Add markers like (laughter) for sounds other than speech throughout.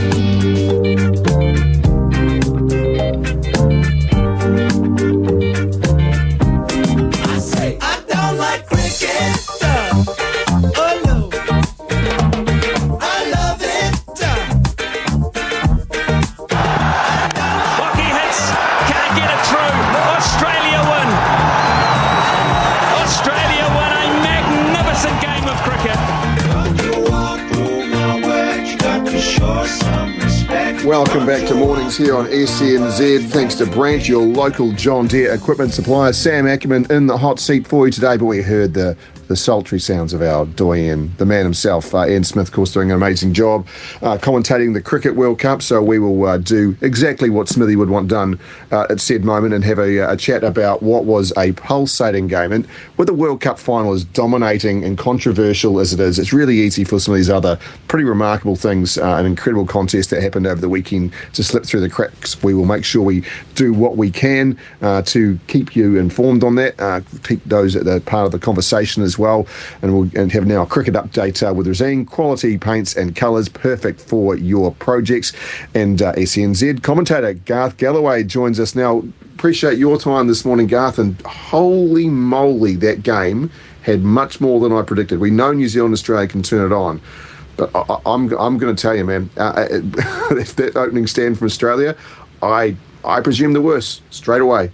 Welcome on. Thanks to Branch, your local John Deere equipment supplier. Sam Ackerman in the hot seat for you today, but we heard the the sultry sounds of our doyen, the man himself, uh, Ian Smith, of course, doing an amazing job uh, commentating the Cricket World Cup. So we will uh, do exactly what Smithy would want done uh, at said moment and have a, a, chat about what was a pulsating game. And with the World Cup final as dominating and controversial as it is, it's really easy for some of these other pretty remarkable things, uh, an incredible contest that happened over the weekend to slip through the cracks. We will make sure we do what we can uh, to keep you informed on that, keep those at the part of the conversation as well. And we'll and have now a cricket update uh, with Resene. Quality paints and colours, perfect for your projects. And uh, SENZ commentator Garth Gallaway joins us now. Appreciate your time this morning, Garth. And holy moly, that game had much more than I predicted. We know New Zealand Australia can turn it on. But I, am I'm, I'm going to tell you, man, uh, uh (laughs) if that opening stand from Australia, I I presume the worst straight away.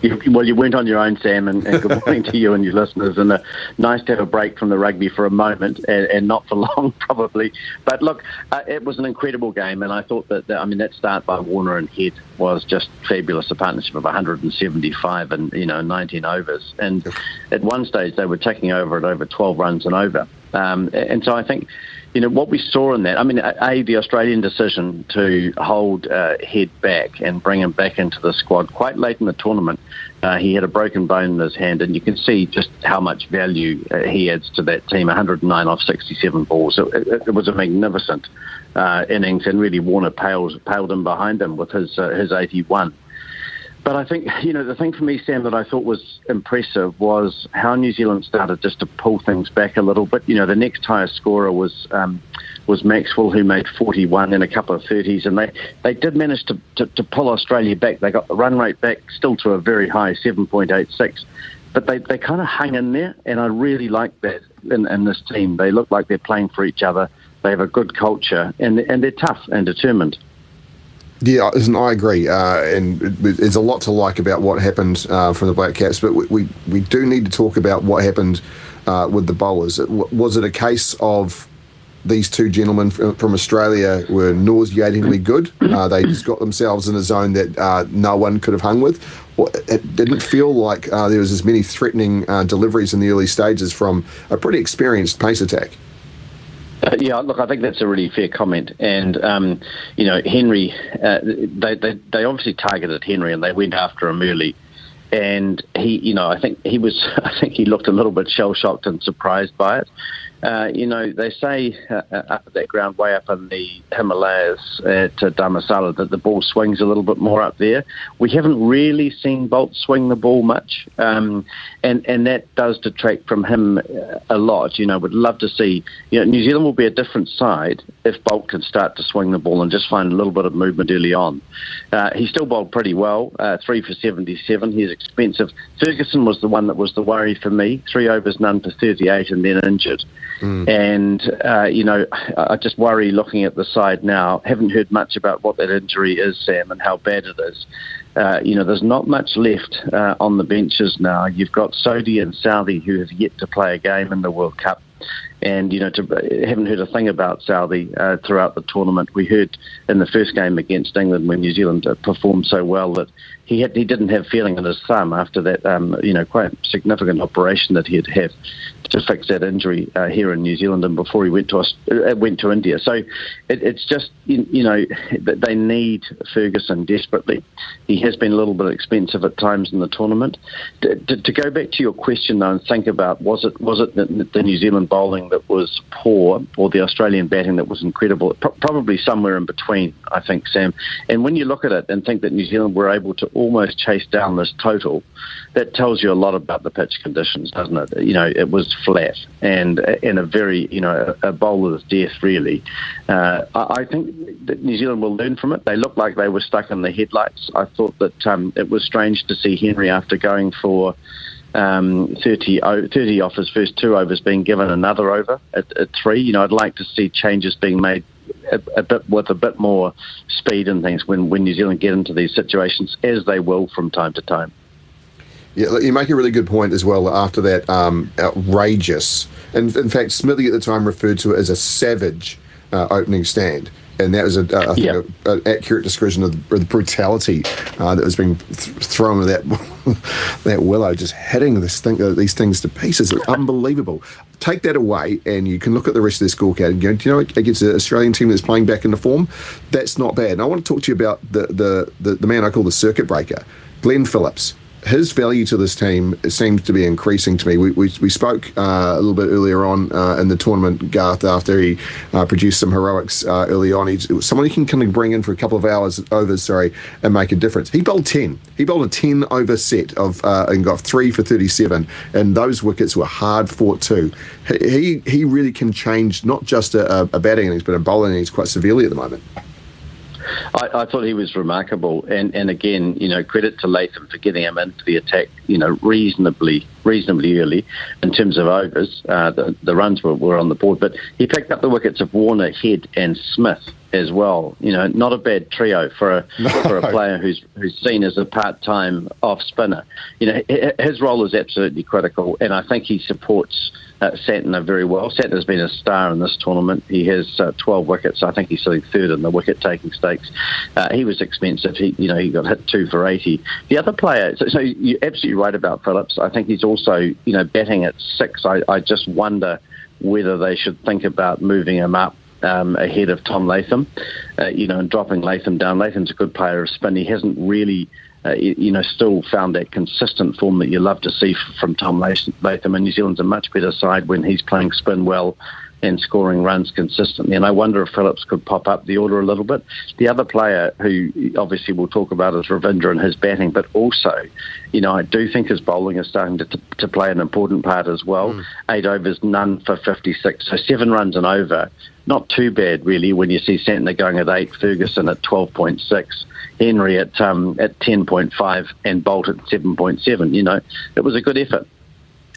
You, well, you went on your own, Sam, and, and good morning to you and your listeners. And uh, nice to have a break from the rugby for a moment, and, and not for (laughs) long, probably. But look, uh, it was an incredible game, and I thought that, that, I mean that start by Warner and Head was just fabulous. A partnership of 175 and you know 19 overs, and at one stage they were taking over at over 12 runs and over. Um, and so I think you know, what we saw in that, I mean, A, the Australian decision to hold uh, Head back and bring him back into the squad quite late in the tournament. Uh, he had a broken bone in his hand, and you can see just how much value uh, he adds to that team 109 off 67 balls. So it, it, was a magnificent uh, innings, and really Warner paled, paled him behind him with his, uh, his 81. But I think, you know, the thing for me, Sam, that I thought was impressive was how New Zealand started just to pull things back a little bit. You know, the next highest scorer was um, was Maxwell, who made 41 in a couple of 30s, and they, they did manage to, to, to pull Australia back. They got the run rate back still to a very high 7.86 but they, they kind of hang in there, and I really like that in, in this team. They look like they're playing for each other. They have a good culture, and and they're tough and determined. Yeah, I agree, uh, and there's a lot to like about what happened uh, from the Black Caps, but we, we, we do need to talk about what happened uh, with the bowlers. Was it a case of these two gentlemen from Australia were nauseatingly good? Uh, they just got themselves in a zone that uh, no one could have hung with. It didn't feel like uh, there was as many threatening deliveries in the early stages from a pretty experienced pace attack. Uh, yeah, look, I think that's a really fair comment. And, um, you know, Henry, uh, they, they, they obviously targeted Henry and they went after him early. And he, you know, I think he was, (laughs) I think he looked a little bit shell shocked and surprised by it. Uh, you know, they say uh, uh, up at that ground, way up in the Himalayas at Dharamsala, that the ball swings a little bit more up there. We haven't really seen Bolt swing the ball much, um, and and that does detract from him a lot. You know, would love to see. You know, New Zealand will be a different side if Bolt can start to swing the ball and just find a little bit of movement early on. Uh, he still bowled pretty well, three for 77. He's expensive. Ferguson was the one that was the worry for me. Three overs, none for 38, and then injured. Mm. And, uh, you know, I just worry looking at the side now. Haven't heard much about what that injury is, Sam, and how bad it is. Uh, you know, there's not much left uh, on the benches now. You've got Sodhi and Southee who have yet to play a game in the World Cup. And, you know, to, haven't heard a thing about Southee uh, throughout the tournament. We heard in the first game against England when New Zealand uh, performed so well that he had he didn't have feeling in his thumb after that um, you know quite significant operation that he had had to fix that injury uh, here in New Zealand and before he went to us uh, went to India. So it, it's just you, know they need Ferguson desperately. He has been a little bit expensive at times in the tournament. To, to, to go back to your question though and think about was it was it the, New Zealand bowling that was poor or the Australian batting that was incredible? Pro- probably somewhere in between, I think, Sam. And when you look at it and think that New Zealand were able to almost chased down this total, that tells you a lot about the pitch conditions, doesn't it? You know, it was flat and in a very, you know, a, bowler's death, really. Uh, I, I think that New Zealand will learn from it. They looked like they were stuck in the headlights. I thought that um, it was strange to see Henry after going for um, 30, 30 off his first two overs being given another over at, at three. You know, I'd like to see changes being made a, a, bit with a bit more speed and things when, when New Zealand get into these situations, as they will from time to time. Yeah, you make a really good point as well. After that um, outrageous, and in fact, Smithy at the time referred to it as a savage uh, opening stand and that was a, a, I think yeah. an accurate description of the, of the brutality uh, that was being th- thrown at that (laughs) that willow, just hitting this thing, uh, these things to pieces. It's unbelievable. Take that away, and you can look at the rest of the scorecard and go, do you know, against an Australian team that's playing back into form, that's not bad. And I want to talk to you about the the, the, the man I call the circuit breaker, Glenn Phillips his value to this team seems to be increasing to me. We, we, we spoke uh, a little bit earlier on uh, in the tournament, Garth, after he uh, produced some heroics uh, early on. He's someone he can kind of bring in for a couple of hours overs, sorry, and make a difference. He bowled 10. He bowled a 10 over set of uh, and got three for 37, and those wickets were hard fought too. He, he really can change not just a, a batting innings, but a bowling innings quite severely at the moment. I, I, thought he was remarkable, and and again, you know, credit to Latham for getting him into the attack, you know, reasonably reasonably early in terms of overs. Uh, the the runs were, were on the board, but he picked up the wickets of Warner, Head, and Smith as well. You know, not a bad trio for a no. for a player who's who's seen as a part time off spinner. You know, his role is absolutely critical, and I think he supports uh, Santner very well. Santner's been a star in this tournament. He has uh, 12 wickets. I think he's sitting third in the wicket taking stakes. Uh, he was expensive. He, you know, he got hit two for 80. The other player, so, so, you're absolutely right about Phillips. I think he's also, you know, batting at six. I, I just wonder whether they should think about moving him up um, ahead of Tom Latham, uh, you know, and dropping Latham down. Latham's a good player of spin. He hasn't really uh, you know, still found that consistent form that you love to see from Tom Latham. And New Zealand's a much better side when he's playing spin well and scoring runs consistently. And I wonder if Phillips could pop up the order a little bit. The other player who obviously we'll talk about is Ravindra and his batting, but also, you know, I do think his bowling is starting to, to, to play an important part as well. Mm. Eight overs, none for 56. So seven runs and over. Not too bad, really, when you see Santner going at eight, Ferguson at 12.6. Henry at um, at 10.5 and Bolt at 7.7. You know, it was a good effort.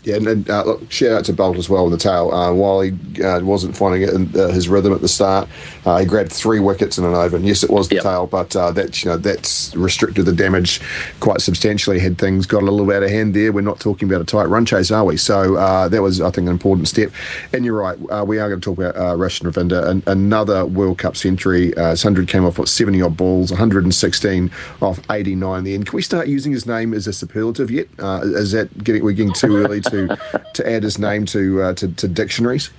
Yeah, and uh, look, shout out to Bolt as well in the tail. Uh, while he uh, wasn't finding it in uh, his rhythm at the start, uh, he grabbed three wickets in an over. And yes, it was the yep. tail, but uh, that's you know that's restricted the damage quite substantially. Had things got a little out of hand there, we're not talking about a tight run chase, are we? So that was, I think, an important step. And you're right, we are going to talk about uh, Rachin Ravindra, an- another World Cup century. his hundred came off what 70 odd balls, 116 off 89 in the end. Can we start using his name as a superlative yet? is that getting we're getting too early? to to add his name to uh, to, to dictionaries?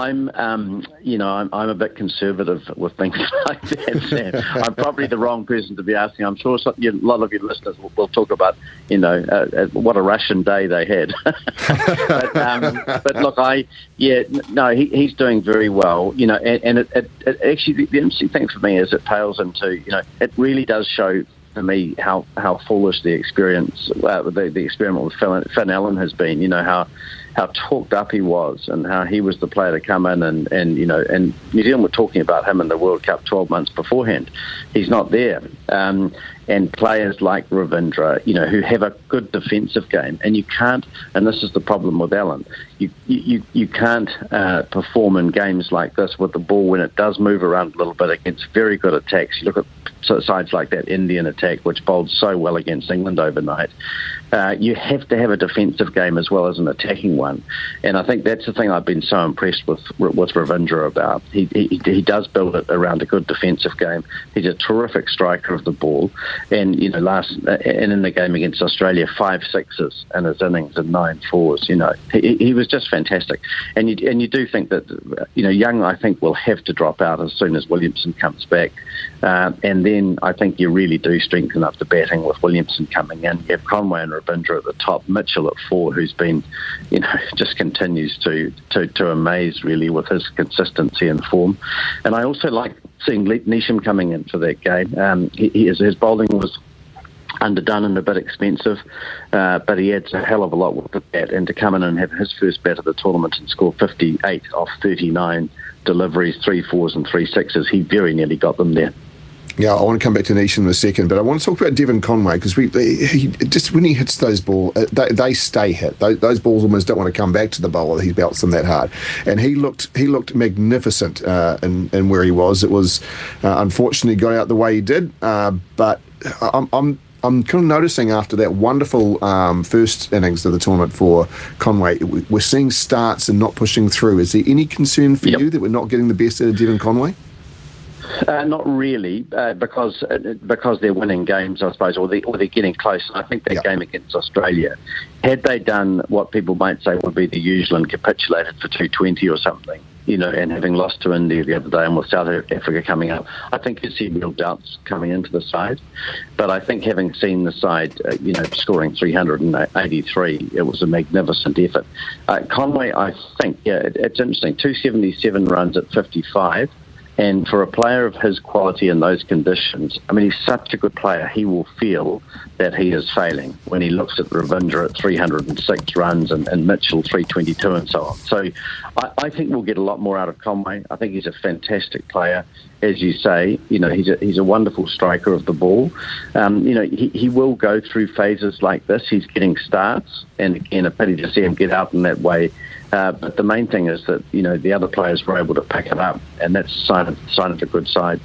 I'm, um, you know, I'm, I'm a bit conservative with things (laughs) like that. I'm probably the wrong person to be asking. I'm sure some, you, a lot of your listeners will, will talk about, you know, uh, uh, what a Russian day they had. (laughs) but, um, but look, I, yeah, no, he, he's doing very well. You know, and, and it, it, it actually the interesting thing for me is it pales into, you know, it really does show for me how how foolish the experience uh, the, the experiment with Finn, Allen has been. You know how how talked up he was and how he was the player to come in and, and you know and New Zealand were talking about him in the World Cup 12 months beforehand. He's not there. Um, and players like Ravindra, you know, who have a good defensive game, and you can't. And this is the problem with Allen. You you you can't uh, perform in games like this with the ball when it does move around a little bit against very good attacks. You look at sides like that Indian attack, which bowled so well against England overnight. Uh, you have to have a defensive game as well as an attacking one, and I think that's the thing I've been so impressed with with Ravindra about. He he, he does build it around a good defensive game. He's a terrific striker of the ball and you know last and in the game against Australia, five sixes in his innings and nine fours. You know he, he was just fantastic, and you and you do think that you know Young I think will have to drop out as soon as Williamson comes back, uh, and then I think you really do strengthen up the batting with Williamson coming in. You have Conway and Ravindra at the top, Mitchell at four, who's been you know (laughs) just continues to to, to amaze really with his consistency and form, and I also like seeing Neesham coming in for that game. Um, he, his, his bowling was underdone and a bit expensive, uh, but he adds a hell of a lot with the bat. And to come in and have his first bat of the tournament and score 58 off 39 deliveries, three fours and three sixes, he very nearly got them there. Yeah, I want to come back to Nation in a second, but I want to talk about Devon Conway because we he, just when he hits those balls, uh, they, they stay hit. Those, those, balls almost don't want to come back to the bowler. He belts them that hard, and he looked he looked magnificent uh, in, in where he was. It was uh, unfortunately got out the way he did, uh, but I'm, I'm I'm kind of noticing after that wonderful um, first innings of the tournament for Conway, we're seeing starts and not pushing through. Is there any concern for yep. you that we're not getting the best out of Devon Conway? Uh, not really, uh, because uh, because they're winning games, I suppose, or, they, or they're getting close. And I think that yep. game against Australia, had they done what people might say would be the usual and capitulated for 220 or something, you know, and having lost to India the other day and with South Africa coming up, I think you see real doubts coming into the side. But I think having seen the side, uh, you know, scoring 383, it was a magnificent effort. Uh, Conway, I think, yeah, it, it's interesting. 277 runs at 55. And for a player of his quality in those conditions, I mean, he's such a good player. He will feel that he is failing when he looks at Ravindra at 306 runs and, and Mitchell 322 and so on. So I, I, think we'll get a lot more out of Conway. I think he's a fantastic player. As you say, you know, he's a, he's a wonderful striker of the ball. Um, you know, he, he will go through phases like this. He's getting starts, and again, a pity to see him get out in that way uh, but the main thing is that you know the other players were able to pick it up, and that's a sign of sign of a good side.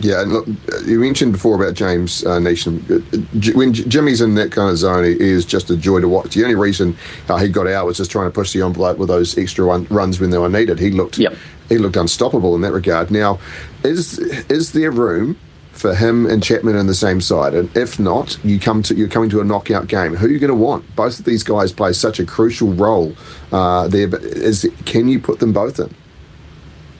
Yeah, look, you mentioned before about James uh, Neesham. Uh, when Jimmy's in that kind of zone, he is just a joy to watch. The only reason uh, he got out was just trying to push the envelope with those extra run, runs when they were needed. He looked, yep. he looked unstoppable in that regard. Now, is is there room for him and Chapman in the same side? And if not, you come to you're coming to a knockout game. Who are you going to want? Both of these guys play such a crucial role uh, there. But is can you put them both in?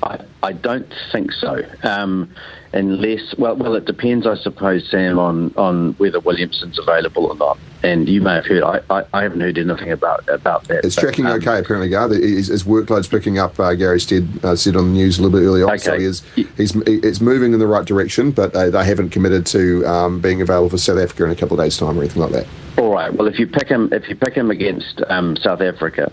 I, I don't think so. Um, unless, well, well, it depends, I suppose, Sam, on, on whether Williamson's available or not. And you may have heard, I, I, I haven't heard anything about about that. It's but, tracking um, okay, apparently, Gar. His, his, workload's picking up, uh, Gary Stead uh, said on the news a little bit earlier on. Okay. So he is, he's, it's moving in the right direction, but uh, they haven't committed to um, being available for South Africa in a couple of days' time or anything like that. All right. Well, if you pick him, if you pick him against um, South Africa,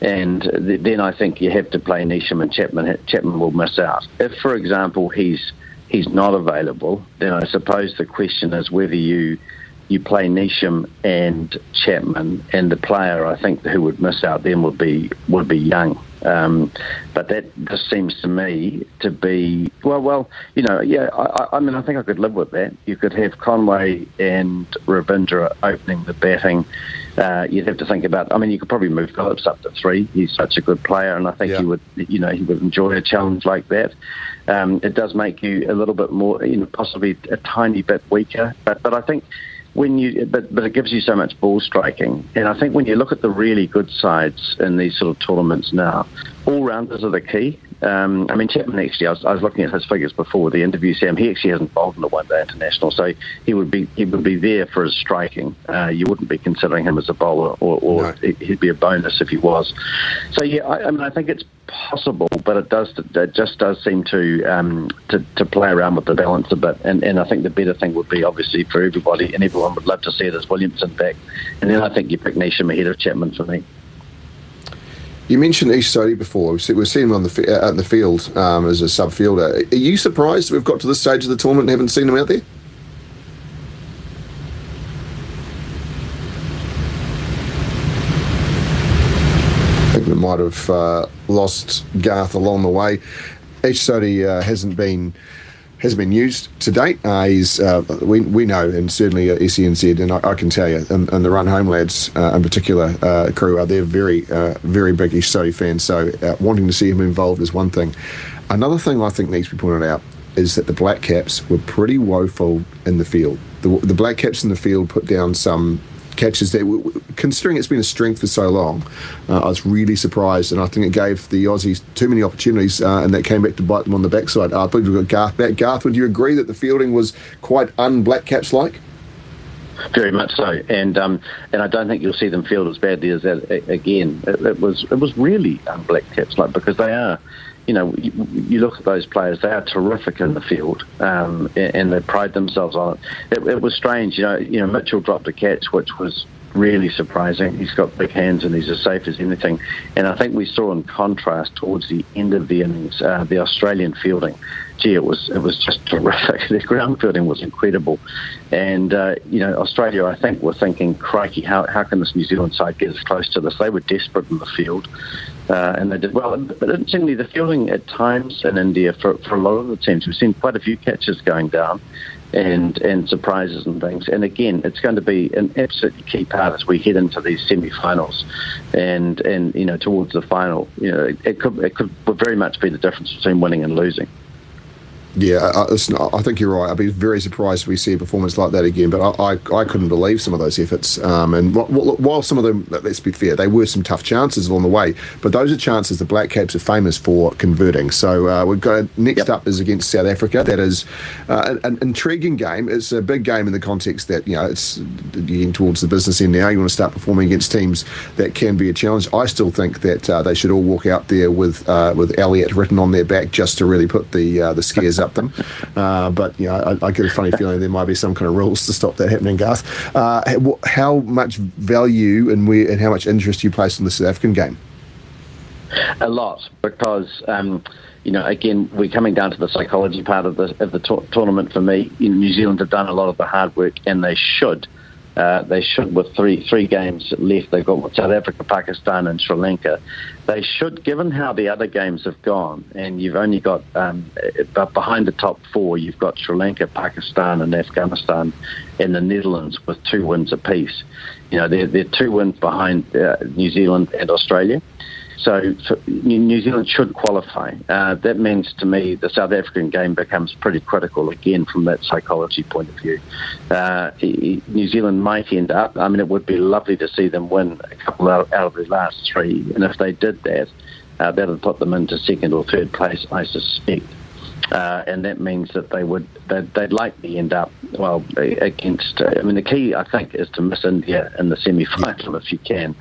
and th- then I think you have to play Neesham and Chapman. Chapman will miss out. If, for example, he's he's not available, then I suppose the question is whether you you play Neesham and Chapman, and the player I think who would miss out then would be would be Young. Um, but that just seems to me to be well, well, you know, yeah. I, I mean, I think I could live with that. You could have Conway and Ravindra opening the batting. Uh, you'd have to think about. I mean, you could probably move Phillips up to three. He's such a good player, and I think yeah. he would, you know, he would enjoy a challenge like that. Um, it does make you a little bit more, you know, possibly a tiny bit weaker. But but I think when you but but it gives you so much ball striking. And I think when you look at the really good sides in these sort of tournaments now, all rounders are the key. Um, I mean, Chapman actually, I was, I was, looking at his figures before the interview, Sam. He actually hasn't bowled in a one-day international, so he would be he would be there for his striking. Uh, you wouldn't be considering him as a bowler, or, or no. he'd be a bonus if he was. So yeah, I, I, mean, I think it's possible, but it does it just does seem to um, to, to play around with the balance a bit. And, and I think the better thing would be obviously for everybody, and everyone would love to see it as Williamson back. And then I think you pick Neesham ahead of Chapman for me. You mentioned Ish Sodhi before. We've seen him on the out in the field um, as a sub fielder. Are you surprised we've got to this stage of the tournament and haven't seen him out there? I think we might have uh, lost Garth along the way. Ish Sodhi uh, hasn't been has been used to date. Uh, he's uh, we, we know, and certainly uh, SENZ, and I, I, can tell you, and, and the Run Home lads uh, in particular, uh, crew are they're very uh, very big Ish Sodhi fans. So wanting to see him involved is one thing. Another thing I think needs to be pointed out is that the Black Caps were pretty woeful in the field. The, the Black Caps in the field put down some catches there. Considering it's been a strength for so long, uh, I was really surprised, and I think it gave the Aussies too many opportunities, uh, and that came back to bite them on the backside. I believe we've got Garth back. Garth, would you agree that the fielding was quite un-Black Caps like? Very much so, and um, and I don't think you'll see them field as badly as that again. It, it was it was really un-Black Caps like because they are you know, you, you, look at those players; they are terrific in the field, um, and, they pride themselves on it. it. It was strange, you know. You know, Mitchell dropped a catch, which was really surprising. He's got big hands and he's as safe as anything. And I think we saw in contrast towards the end of the innings uh, the Australian fielding. Gee, it was it was just (laughs) terrific. The ground fielding was incredible, and uh, you know Australia, I think, were thinking, "Crikey, how how can this New Zealand side get as close to this?" They were desperate in the field, uh, and they did well. But interestingly, the fielding at times in India for for a lot of the teams, we've seen quite a few catches going down and and surprises and things. And again, it's going to be an absolutely key part as we head into these semi-finals, and and you know towards the final. You know, it could it could very much be the difference between winning and losing. Yeah, I, I, think you're right. I'd be very surprised if we see a performance like that again. But I, I, I couldn't believe some of those efforts. Um, and while some of them, let's be fair, they were some tough chances along the way. But those are chances the Black Caps are famous for converting. So uh, we've got next yep. up is against South Africa. That is uh, an, intriguing game. It's a big game in the context that you know it's getting towards the business end now. You want to start performing against teams that can be a challenge. I still think that uh, they should all walk out there with uh, with Elliott written on their back just to really put the uh, the scares up them. Uh, but you know, I, I, get a funny feeling there might be some kind of rules to stop that happening, Garth. Uh, how much value and where and how much interest you place in the South African game? A lot, because. Um, you know, again, we're coming down to the psychology part of the of the to- tournament for me. You know, New Zealand have done a lot of the hard work, and they should uh, they should, with three three games left, they've got South Africa, Pakistan, and Sri Lanka. They should, given how the other games have gone, and you've only got um, behind the top four, you've got Sri Lanka, Pakistan, and Afghanistan, and the Netherlands with two wins apiece. You know, they're, they're two wins behind uh, New Zealand and Australia. So, so, New Zealand should qualify. Uh, that means to me the South African game becomes pretty critical again from that psychology point of view. Uh, New Zealand might end up. I mean, it would be lovely to see them win a couple out, out of the last three, and if they did that, uh, that would put them into second or third place, I suspect uh, and that means that they would they'd, they'd likely end up well against. I mean, the key I think is to miss India in the semi-final if you can,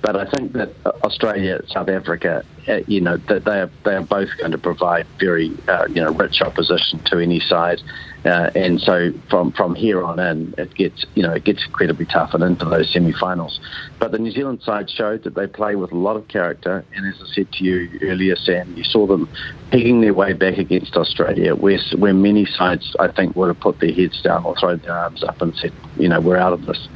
but I think that Australia, South Africa, uh, you know, that they are they are both going to provide very uh, you know rich opposition to any side. Uh, and so from, from here on in, it gets you know it gets incredibly tough and into those semi-finals. But the New Zealand side showed that they play with a lot of character, and as I said to you earlier, Sam, you saw them pegging their way back against Australia, where where many sides I think would have put their heads down or thrown their arms up and said, you know, we're out of this.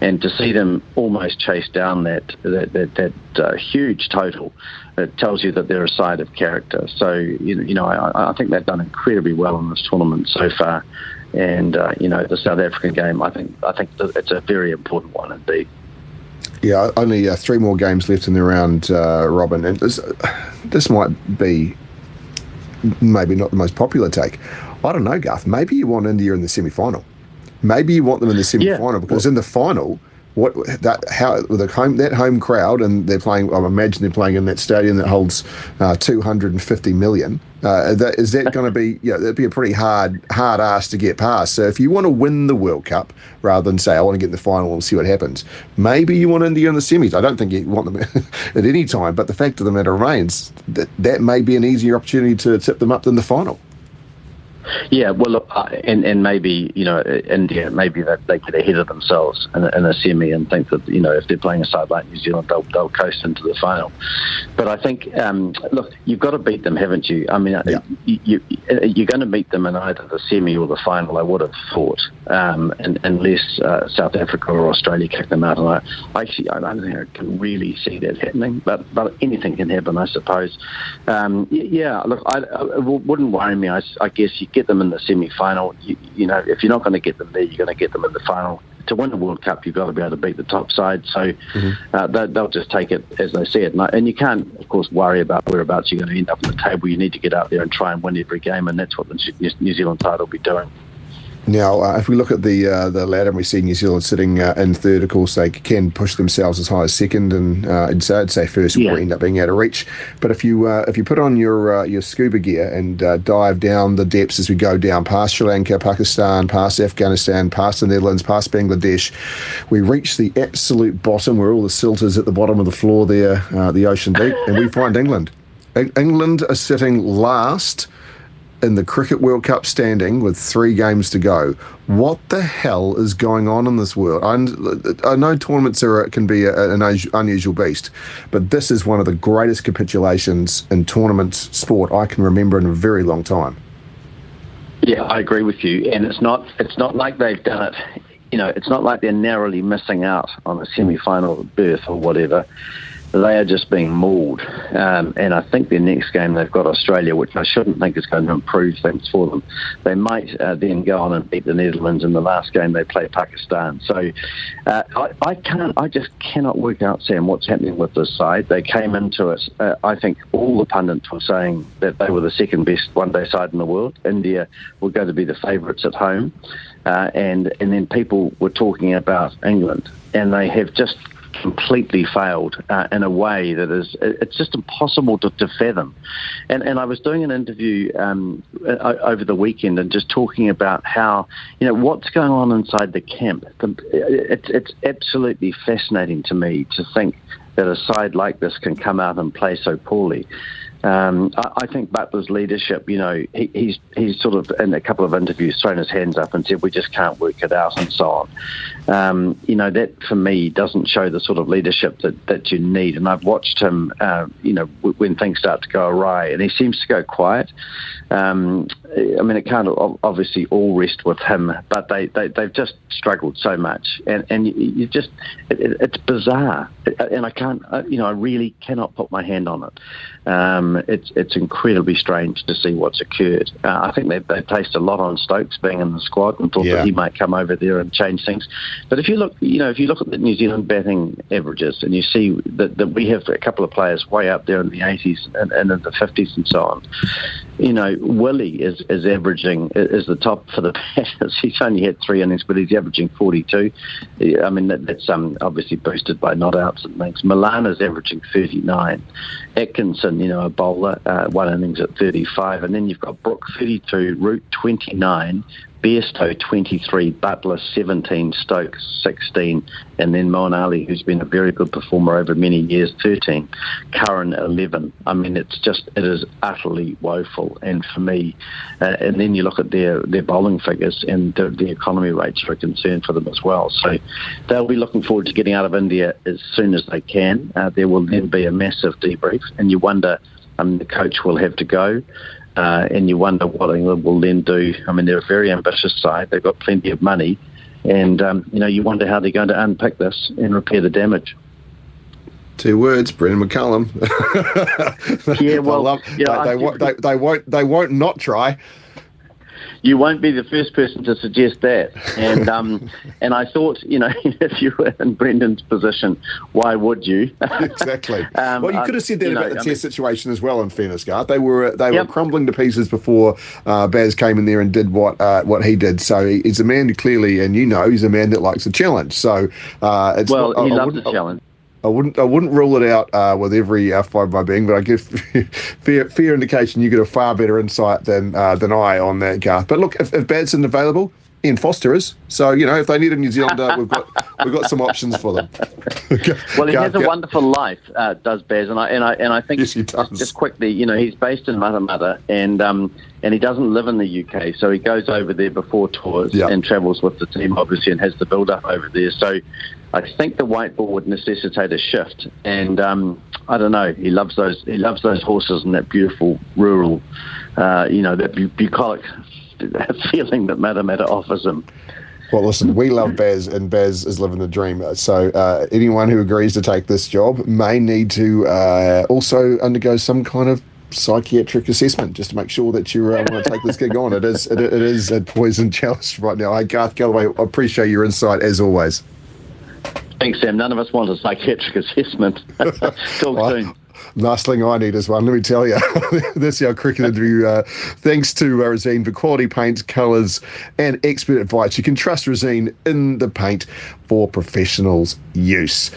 And to see them almost chase down that that that, that uh, huge total it tells you that they're a side of character. So you know, I, I think they've done incredibly well in this tournament so far. And uh, you know, the South African game, I think I think it's a very important one indeed. Yeah, only uh, three more games left in the round, uh, Robin, and this, this might be maybe not the most popular take. I don't know, Garth. Maybe you want India in the semi final. Maybe you want them in the semi final yeah. because well, in the final, what that how the home that home crowd and they're playing. I imagine they're playing in that stadium that holds uh, 250 million. Uh, that, is that going to be? Yeah, that'd be a pretty hard hard ass to get past. So if you want to win the World Cup rather than say I want to get in the final and see what happens, maybe you want India in the semis. I don't think you want them (laughs) at any time. But the fact of the matter remains that that may be an easier opportunity to tip them up than the final. Yeah, well, look, uh, and and maybe you know India, maybe that they get ahead of themselves in a, in a semi and think that you know if they're playing a side like New Zealand, they'll they'll coast into the final. But I think, um, look, you've got to beat them, haven't you? I mean, uh, yeah. you, you you're going to meet them in either the semi or the final. I would have thought, um, and, unless uh, South Africa or Australia kick them out. And I actually I don't think I can really see that happening, but but anything can happen, I suppose. Um, yeah, look, I, it wouldn't worry me. I, I guess you get them in the semi-final. You, you know, if you're not going to get them there, you're going to get them in the final. To win the World Cup, you've got to be able to beat the top side. So mm-hmm. uh, they, will just take it as they see it. And, and, you can't, of course, worry about whereabouts you're going to end up on the table. You need to get out there and try and win every game, and that's what the New Zealand side will be doing. Now, uh, if we look at the uh, the ladder and we see New Zealand sitting uh, in third, of course they can push themselves as high as second, and uh, so I'd say first yeah. will end up being out of reach. But if you uh, if you put on your uh, your scuba gear and uh, dive down the depths as we go down past Sri Lanka, Pakistan, past Afghanistan, past the Netherlands, past Bangladesh, we reach the absolute bottom where all the silt is at the bottom of the floor there, the ocean deep, and we find England. England are sitting last in the Cricket World Cup standing with three games to go. What the hell is going on in this world? I, I know tournaments are, can be a, an unusual beast, but this is one of the greatest capitulations in tournament sport I can remember in a very long time. Yeah, I agree with you, and it's not it's not like they've done it. You know, it's not like they're narrowly missing out on a semi-final berth or whatever they are just being mauled. Um, and I think their next game they've got Australia, which I shouldn't think is going to improve things for them. They might uh, then go on and beat the Netherlands in the last game they play Pakistan. So uh, I, I, can't, I just cannot work out, Sam, what's happening with this side. They came into it. Uh, I think all the pundits were saying that they were the second best one-day side in the world. India were going to be the favourites at home. Uh, and and then people were talking about England, and they have just completely failed uh, in a way that is it's just impossible to, to fathom. And and I was doing an interview um, over the weekend and just talking about how you know what's going on inside the camp. It's it's absolutely fascinating to me to think that a side like this can come out and play so poorly. Um, I, I, think Buttler's leadership, you know, he, he's he's sort of in a couple of interviews thrown his hands up and said we just can't work it out and so on. Um, you know, that for me doesn't show the sort of leadership that, that you need. And I've watched him, uh, you know, w- when things start to go awry, and he seems to go quiet. Um, I mean, it can't obviously all rest with him, but they, they they've just struggled so much, and and you, you just it, it's bizarre, and I can't, you know, I really cannot put my hand on it. Um, it's it's incredibly strange to see what's occurred. Uh, I think they they placed a lot on Stokes being in the squad and thought yeah. that he might come over there and change things. But if you look, you know, if you look at the New Zealand batting averages and you see that, that we have a couple of players way up there in the 80s and, and in the 50s and so on, you know, Willey is is averaging is the top for the (laughs) batters. He's only had three innings, but he's averaging 42. I mean, that, that's um, obviously boosted by not outs and things. Malan is averaging 39. Atkinson you know, a bowler, uh, one innings at 35. And then you've got Brook 32, Root 29, Bairstow 23, Buttler 17, Stokes 16, and then Moeen Ali, who's been a very good performer over many years, 13, Curran 11. I mean, it's just, it is utterly woeful. And for me, uh, and then you look at their, their bowling figures and the, the economy rates are a concern for them as well. So they'll be looking forward to getting out of India as soon as they can. Uh, there will then be a massive debrief, and you wonder, um, the coach will have to go uh, and you wonder what England will then do. I mean, they're a very ambitious side. They've got plenty of money, and um, you know, you wonder how they're going to unpick this and repair the damage. Two words, Brendon McCullum. (laughs) yeah, well, love, yeah, they, they, they, they, won't. They won't not try you won't be the first person to suggest that. And (laughs) um, and I thought, you know, (laughs) if you were in Brendon's position, why would you? (laughs) exactly. um, well, you could have said that about know, the I Test mean, situation as well. In fairness, Garth, they were they yep. were crumbling to pieces before uh, Baz came in there and did what uh, what he did. So he's a man who clearly, and you know, he's a man that likes a challenge. So uh, it's well, not, he I, loves a challenge. I wouldn't I wouldn't rule it out uh, with every uh, fibre by being, but I give (laughs) fair fair indication you get a far better insight than uh, than I on that, Garth. But look, if, if Badson available, Ian Foster is. So you know, if they need a New Zealander, (laughs) we've got we've got some options for them. (laughs) well, he has a wonderful life, uh, does Baz, and I and I and I think yes, he does. just quickly, you know, he's based in Matamata, and um, and he doesn't live in the UK, so he goes over there before tours yep. and travels with the team, obviously, and has the build up over there. So I think the white ball would necessitate a shift, and um, I don't know. He loves those. He loves those horses and that beautiful rural, uh, you know, that bu- bucolic (laughs) feeling that Matamata offers him. Well, listen, we love Baz, and Baz is living the dream. So, uh, anyone who agrees to take this job may need to uh, also undergo some kind of psychiatric assessment just to make sure that you uh, want to take this gig on. It is it, it is a poison chalice right now. Hey, Garth Gallaway, I appreciate your insight as always. Thanks, Sam. None of us want a psychiatric assessment. (laughs) Talk well, soon. Last thing I need is one, let me tell you. This is our cricket interview. Uh, thanks to uh, Resene for quality paints, colours, and expert advice. You can trust Resene in the paint for professionals' use.